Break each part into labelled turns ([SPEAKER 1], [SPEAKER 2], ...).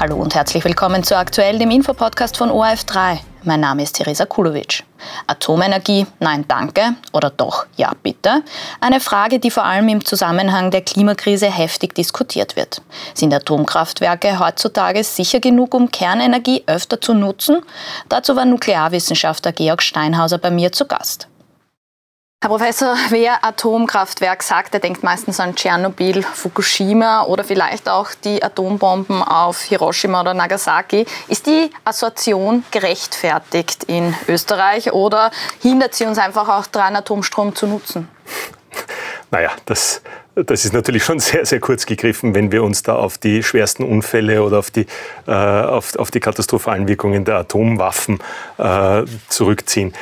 [SPEAKER 1] Hallo und herzlich willkommen zu aktuell dem Infopodcast von ORF3. Mein Name ist Theresa Kulovic. Atomenergie, nein danke oder doch ja bitte? Eine Frage, die vor allem im Zusammenhang der Klimakrise heftig diskutiert wird. Sind Atomkraftwerke heutzutage sicher genug, um Kernenergie öfter zu nutzen? Dazu war Nuklearwissenschaftler Georg Steinhauser bei mir zu Gast. Herr Professor, wer Atomkraftwerk sagt, der denkt meistens an Tschernobyl, Fukushima oder vielleicht auch die Atombomben auf Hiroshima oder Nagasaki. Ist die Assoziation gerechtfertigt in Österreich oder hindert sie uns einfach auch daran, Atomstrom zu nutzen?
[SPEAKER 2] Naja, das das ist natürlich schon sehr, sehr kurz gegriffen, wenn wir uns da auf die schwersten Unfälle oder auf die, äh, auf, auf die katastrophalen Wirkungen der Atomwaffen äh, zurückziehen.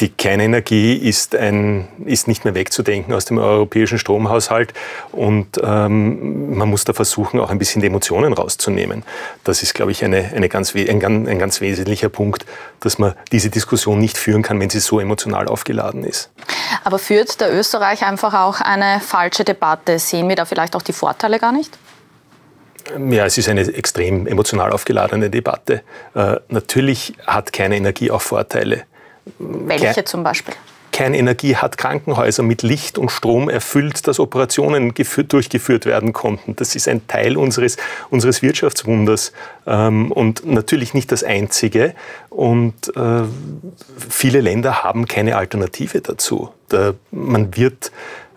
[SPEAKER 2] Die Kernenergie ist, ein, ist nicht mehr wegzudenken aus dem europäischen Stromhaushalt und ähm, man muss da versuchen, auch ein bisschen die Emotionen rauszunehmen. Das ist, glaube ich, eine, eine ganz, ein, ein ganz wesentlicher Punkt, dass man diese Diskussion nicht führen kann, wenn sie so emotional aufgeladen ist.
[SPEAKER 1] Aber führt der Österreich einfach auch eine falsche Debatte? Sehen wir da vielleicht auch die Vorteile gar nicht?
[SPEAKER 2] Ja, es ist eine extrem emotional aufgeladene Debatte. Äh, natürlich hat keine Energie auch Vorteile.
[SPEAKER 1] Welche Ke zum Beispiel?
[SPEAKER 2] Kernenergie hat Krankenhäuser mit Licht und Strom erfüllt, dass Operationen durchgeführt werden konnten. Das ist ein Teil unseres, unseres Wirtschaftswunders ähm, und natürlich nicht das einzige. Und äh, viele Länder haben keine Alternative dazu. Da, man wird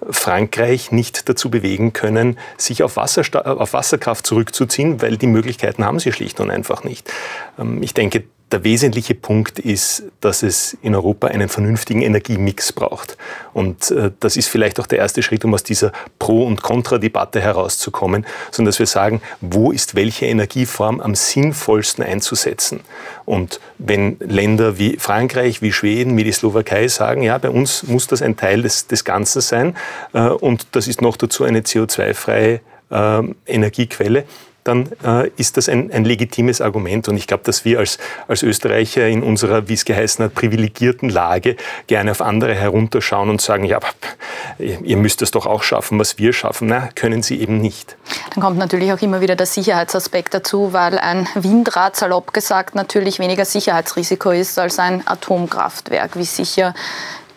[SPEAKER 2] Frankreich nicht dazu bewegen können, sich auf, auf, Wasserkraft zurückzuziehen, weil die Möglichkeiten haben sie schlicht und einfach nicht. Ähm, ich denke, der wesentliche Punkt ist, dass es in Europa einen vernünftigen Energiemix braucht. Und äh, das ist vielleicht auch der erste Schritt, um aus dieser Pro- und Kontra-Debatte herauszukommen, sondern dass wir sagen, wo ist welche Energieform am sinnvollsten einzusetzen. Und wenn Länder wie Frankreich, wie Schweden, wie die Slowakei sagen, ja, bei uns muss das ein Teil des, des Ganzen sein äh, und das ist noch dazu eine CO2-freie äh, Energiequelle, dann äh, ist das ein, ein, legitimes Argument. Und ich glaube, dass wir als, als Österreicher in unserer, wie es geheißen hat, privilegierten Lage gerne auf andere herunterschauen und sagen, ja, ihr müsst es doch auch schaffen, was wir schaffen. Na, können sie eben nicht.
[SPEAKER 1] Dann kommt natürlich auch immer wieder der Sicherheitsaspekt dazu, weil ein Windrad, salopp gesagt, natürlich weniger Sicherheitsrisiko ist als ein Atomkraftwerk. Wie sicher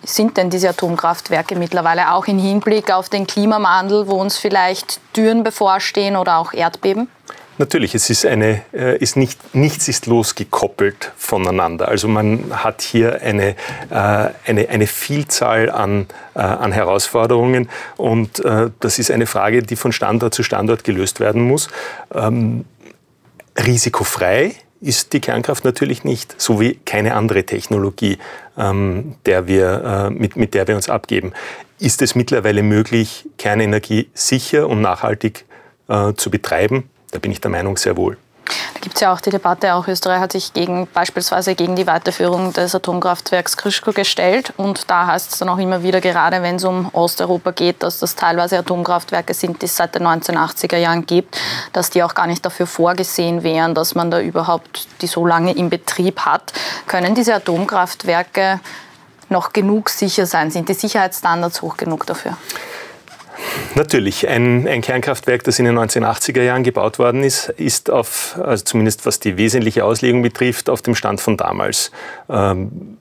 [SPEAKER 1] sind denn diese Atomkraftwerke mittlerweile auch im Hinblick auf den Klimawandel, wo uns vielleicht Türen bevorstehen oder auch Erdbeben?
[SPEAKER 2] Natürlich, es ist eine, äh, ist nicht, nichts ist losgekoppelt voneinander. Also man hat hier eine, äh, eine, eine Vielzahl an, äh, an Herausforderungen und das ist eine Frage, die von Standort zu Standort gelöst werden muss. Ähm, risikofrei ist die Kernkraft natürlich nicht, so wie keine andere Technologie, ähm, der wir, äh, mit, mit der wir uns abgeben. Ist es mittlerweile möglich, Kernenergie sicher und nachhaltig äh, zu betreiben? Da bin ich der Meinung sehr wohl.
[SPEAKER 1] Gibt es ja auch die Debatte, auch Österreich hat sich gegen, beispielsweise gegen die Weiterführung des Atomkraftwerks Krischko gestellt. Und da heißt es dann auch immer wieder, gerade wenn es um Osteuropa geht, dass das teilweise Atomkraftwerke sind, die es seit den 1980er Jahren gibt, dass die auch gar nicht dafür vorgesehen wären, dass man da überhaupt die so lange in Betrieb hat. Können diese Atomkraftwerke noch genug sicher sein? Sind die Sicherheitsstandards hoch genug dafür?
[SPEAKER 2] Natürlich. Ein, ein, Kernkraftwerk, das in den 1980er Jahren gebaut worden ist, ist auf, also zumindest was die wesentliche Auslegung betrifft, auf dem Stand von damals. Ähm,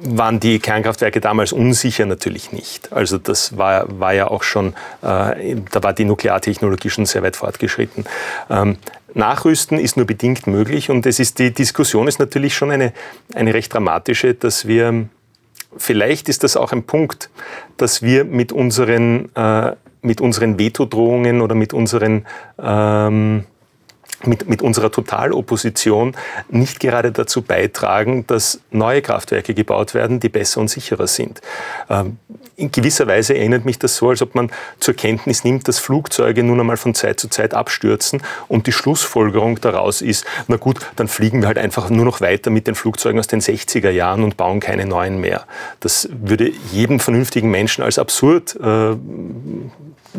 [SPEAKER 2] waren die Kernkraftwerke damals unsicher? Natürlich nicht. Also das war, war ja auch schon, äh, da war die Nukleartechnologie schon sehr weit fortgeschritten. Ähm, Nachrüsten ist nur bedingt möglich und es ist, die Diskussion ist natürlich schon eine, eine recht dramatische, dass wir vielleicht ist das auch ein Punkt, dass wir mit unseren, äh, mit unseren Vetodrohungen oder mit unseren ähm, mit, mit unserer Totalopposition nicht gerade dazu beitragen, dass neue Kraftwerke gebaut werden, die besser und sicherer sind. Ähm, in gewisser Weise erinnert mich das so, als ob man zur Kenntnis nimmt, dass Flugzeuge nun einmal von Zeit zu Zeit abstürzen und die Schlussfolgerung daraus ist, na gut, dann fliegen wir halt einfach nur noch weiter mit den Flugzeugen aus den 60er Jahren und bauen keine neuen mehr. Das würde jedem vernünftigen Menschen als absurd äh,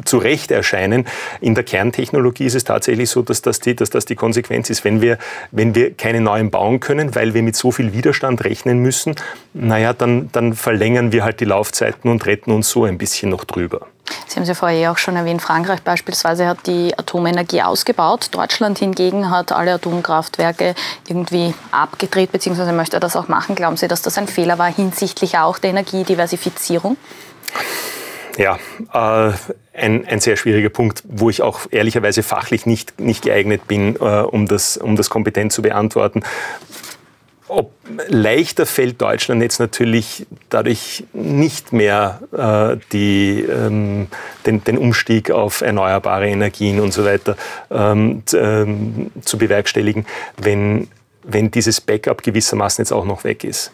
[SPEAKER 2] zu Recht erscheinen. In der Kerntechnologie ist es tatsächlich so, dass das die, dass das die Konsequenz ist. Wenn wir, wenn wir keine neuen bauen können, weil wir mit so viel Widerstand rechnen müssen, naja, dann, dann verlängern wir halt die Laufzeiten und retten uns so ein bisschen noch drüber.
[SPEAKER 1] Sie haben es ja vorher auch schon erwähnt, Frankreich beispielsweise hat die Atomenergie ausgebaut. Deutschland hingegen hat alle Atomkraftwerke irgendwie abgedreht, beziehungsweise möchte das auch machen. Glauben Sie, dass das ein Fehler war hinsichtlich auch der Energiediversifizierung?
[SPEAKER 2] Ja, äh, ein, ein sehr schwieriger Punkt, wo ich auch ehrlicherweise fachlich nicht, nicht geeignet bin, äh, um, das, um das kompetent zu beantworten. Ob leichter fällt Deutschland jetzt natürlich dadurch nicht mehr äh, die, ähm, den, den, Umstieg auf erneuerbare Energien und so weiter ähm, ähm, zu bewerkstelligen, wenn, wenn dieses Backup gewissermaßen jetzt auch noch weg ist.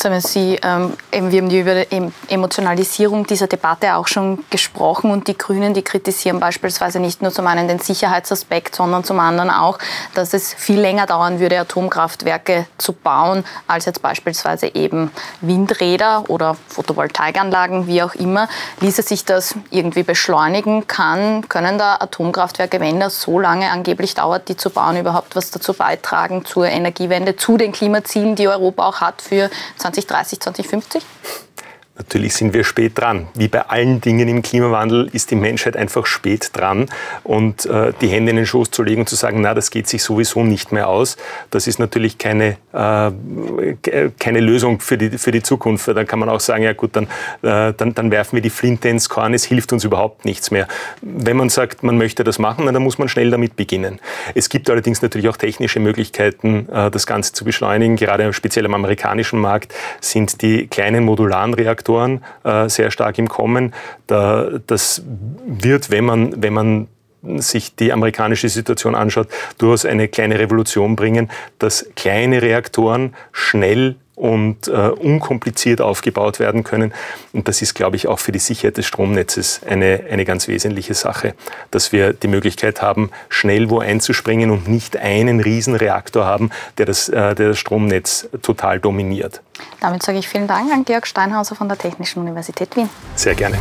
[SPEAKER 1] Jetzt haben Sie, ähm, wir haben über die Emotionalisierung dieser Debatte auch schon gesprochen und die Grünen, die kritisieren beispielsweise nicht nur zum einen den Sicherheitsaspekt, sondern zum anderen auch, dass es viel länger dauern würde, Atomkraftwerke zu bauen, als jetzt beispielsweise eben Windräder oder Photovoltaikanlagen, wie auch immer. Ließe sich das irgendwie beschleunigen? Kann, können da Atomkraftwerke, wenn das so lange angeblich dauert, die zu bauen, überhaupt was dazu beitragen zur Energiewende, zu den Klimazielen, die Europa auch hat für 2030, 2050?
[SPEAKER 2] Natürlich sind wir spät dran. Wie bei allen Dingen im Klimawandel ist die Menschheit einfach spät dran. Und äh, die Hände in den Schoß zu legen und zu sagen, na, das geht sich sowieso nicht mehr aus, das ist natürlich keine, äh, keine Lösung für die, für die Zukunft. Dann kann man auch sagen, ja gut, dann, äh, dann, dann werfen wir die Flinte ins Korn, es hilft uns überhaupt nichts mehr. Wenn man sagt, man möchte das machen, dann muss man schnell damit beginnen. Es gibt allerdings natürlich auch technische Möglichkeiten, äh, das Ganze zu beschleunigen. Gerade speziell am amerikanischen Markt sind die kleinen modularen Reaktoren Faktoren äh, sehr stark im Kommen. Da, das wird, wenn man, wenn man sich die amerikanische Situation anschaut, durchaus eine kleine Revolution bringen, dass kleine Reaktoren schnell und äh, unkompliziert aufgebaut werden können. Und das ist, glaube ich, auch für die Sicherheit des Stromnetzes eine, eine ganz wesentliche Sache, dass wir die Möglichkeit haben, schnell wo einzuspringen und nicht einen Riesenreaktor haben, der das, äh, der das Stromnetz total dominiert.
[SPEAKER 1] Damit sage ich vielen Dank an Georg Steinhauser von der Technischen Universität Wien.
[SPEAKER 2] Sehr gerne.